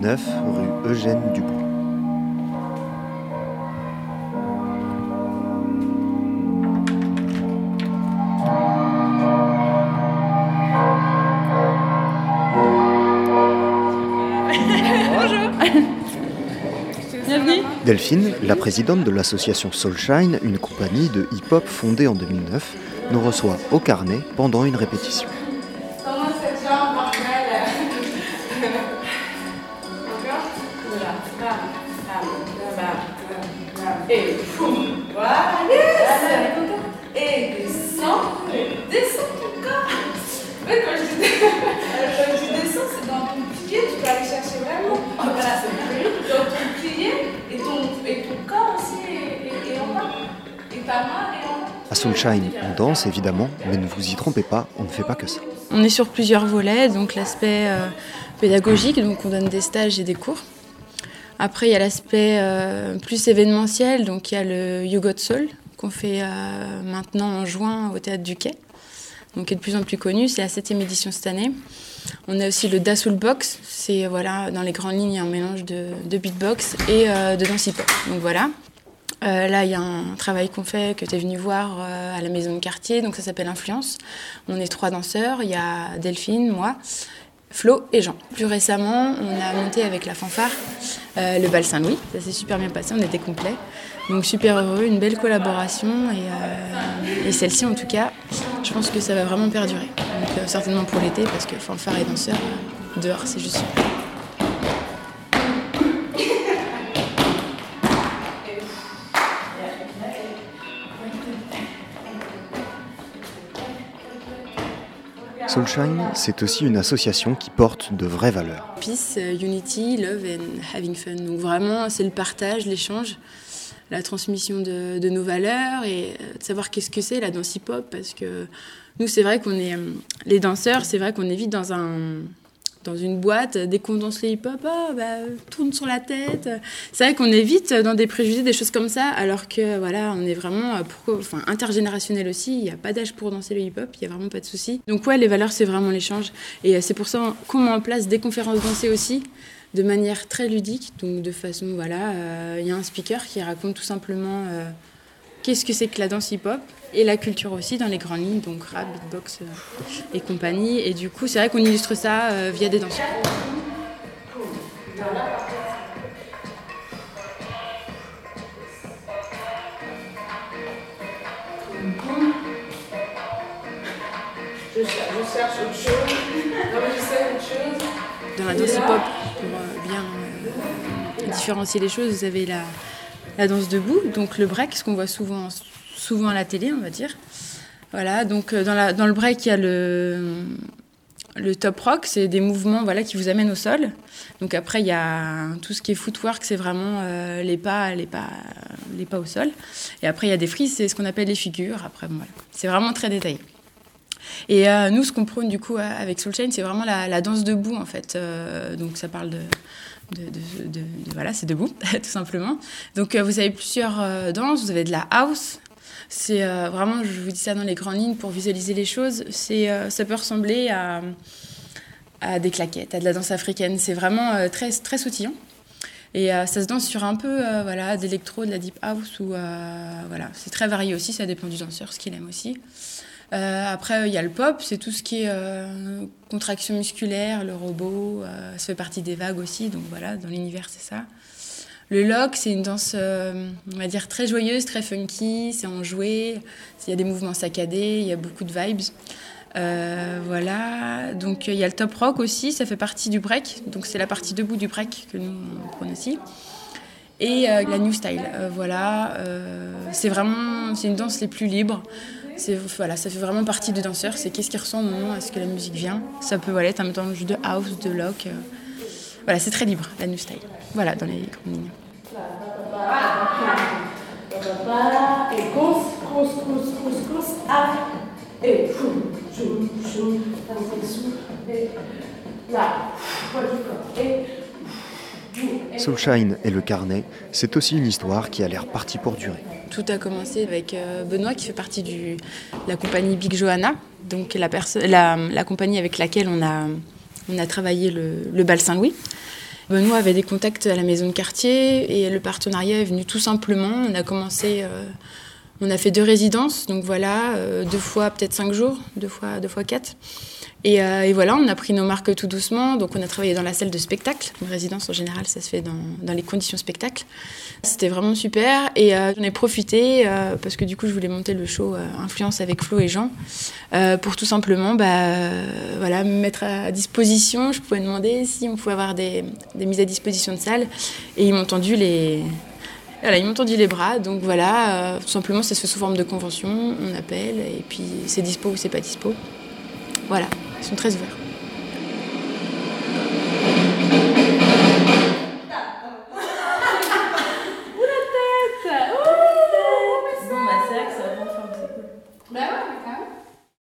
9 rue Eugène Dubois. Delphine, la présidente de l'association Soulshine, une compagnie de hip-hop fondée en 2009, nous reçoit au carnet pendant une répétition. Et voilà, et descends, descends ton corps. quand je, descends, c'est dans ton pied, tu peux aller chercher vraiment. Voilà, dans ton pied et ton, et ton corps aussi et, en bas. Et ta main et en. À Soulshine, on danse évidemment, mais ne vous y trompez pas, on ne fait pas que ça. On est sur plusieurs volets, donc l'aspect euh, pédagogique, donc on donne des stages et des cours. Après, il y a l'aspect euh, plus événementiel, donc il y a le You Got Soul qu'on fait euh, maintenant en juin au Théâtre du Quai, donc qui est de plus en plus connu, c'est la septième édition cette année. On a aussi le Da Soul Box, c'est voilà, dans les grandes lignes un mélange de, beatbox et euh, de danse hip-hop. Donc voilà. là, il y a un travail qu'on fait, que tu es venu voir à la maison de quartier, donc ça s'appelle Influence. On est trois danseurs, il y a Delphine, moi, Flo et Jean. Plus récemment, on a monté avec la fanfare euh, le bal Saint-Louis. Ça s'est super bien passé, on était complet. Donc super heureux, une belle collaboration et, euh, celle-ci en tout cas, je pense que ça va vraiment perdurer. Euh, certainement pour l'été parce que fanfare et danseur, dehors c'est juste. Soulshine, c'est aussi une association qui porte de vraies valeurs. Peace, euh, unity, love and having fun. Donc vraiment, c'est le partage, l'échange, la transmission de, nos valeurs et euh, de savoir qu'est-ce que c'est la danse hip-hop. Parce que nous, c'est vrai qu'on est, euh, les danseurs, c'est vrai qu'on est vite dans un, dans une boîte, dès qu'on danse les hip-hop, oh, bah, tourne sur la tête. C'est vrai qu'on est vite dans des préjugés, des choses comme ça, alors que voilà, on est vraiment enfin, intergénérationnel aussi. Il n'y a pas d'âge pour danser le hip-hop, il n'y a vraiment pas de souci. Donc ouais, les valeurs, c'est vraiment l'échange. Et euh, c'est pour ça qu'on met en place des conférences dansées aussi, de manière très ludique. Donc de façon, voilà, euh, il y a un speaker qui raconte tout simplement euh, qu'est-ce que c'est que la danse hip-hop et la culture aussi dans les grandes lignes, donc rap, beatbox euh, et compagnie. Et du coup, c'est vrai qu'on illustre ça euh, via des danseurs. Je cherche autre chose. Dans la danse hip-hop, pour euh, bien différencier les choses, vous avez la, la danse debout, donc le break, ce qu'on voit souvent souvent à la télé, on va dire. Voilà, donc euh, dans, la, dans le break, il y a le, le top rock, c'est des mouvements voilà, qui vous amènent au sol. Donc après, il y a tout ce qui est footwork, c'est vraiment euh, les, pas, les, pas, les pas au sol. Et après, il y a des frises, c'est ce qu'on appelle les figures. Après, voilà. c'est vraiment très détaillé. Et euh, nous, ce qu'on prône du coup avec Soulchain, c'est vraiment la, danse debout en fait. donc ça parle de, voilà, c'est debout tout simplement. Donc vous avez plusieurs danses. Vous avez de la house, c'est euh, vraiment, je vous dis ça dans les grandes lignes pour visualiser les choses, c'est, euh, ça peut ressembler à, des claquettes, à de la danse africaine. C'est vraiment euh, très, très sautillant. Et ça se danse sur un peu voilà, d'électro, de la deep house, ou voilà, c'est très varié aussi, ça dépend du danseur, ce qu'il aime aussi. Après, il y a le pop, c'est tout ce qui est contraction musculaire, le robot, ça fait partie des vagues aussi, donc voilà, dans l'univers, c'est ça. Le lock, c'est une danse, euh, on va dire, très joyeuse, très funky, c'est enjoué, il y a des mouvements saccadés, il y a beaucoup de vibes. Euh, voilà, donc il y a le top rock aussi, ça fait partie du break, donc c'est la partie debout du break que nous on prend aussi. Et euh, la new style, voilà, c'est vraiment, c'est une danse les plus libres. Voilà, ça fait vraiment partie du danseur, c'est qu'est-ce qui ressemble au moment à ce que la musique vient. Ça peut voilà, être un mélange de house, de lock. voilà, c'est très libre, la new style. Voilà, dans les grandes lignes. Soulshine et le carnet, c'est aussi une histoire qui a l'air partie pour durer. Tout a commencé avec euh, Benoît qui fait partie de la compagnie Big Johanna, donc la, compagnie avec laquelle on a, travaillé le, le bal Saint-Louis. Benoît avait des contacts à la maison de quartier et le partenariat est venu tout simplement. On a commencé, euh, on a fait deux résidences, donc voilà, euh, deux fois peut-être cinq jours, deux fois, deux fois quatre. Et, euh, et, voilà, on a pris nos marques tout doucement. Donc, on a travaillé dans la salle de spectacle. Une résidence, en général, ça se fait dans, les conditions spectacle. C'était vraiment super. Et euh, j'en ai profité parce que du coup, je voulais monter le show Influence avec Flo et Jean pour tout simplement bah, voilà, me mettre à disposition. Je pouvais demander si on pouvait avoir des, des mises à disposition de salles. Et ils m'ont tendu les, voilà, ils m'ont tendu les bras, donc voilà, euh, tout simplement ça se fait sous forme de convention, on appelle, et puis c'est dispo ou c'est pas dispo. Voilà, ils sont très ouverts.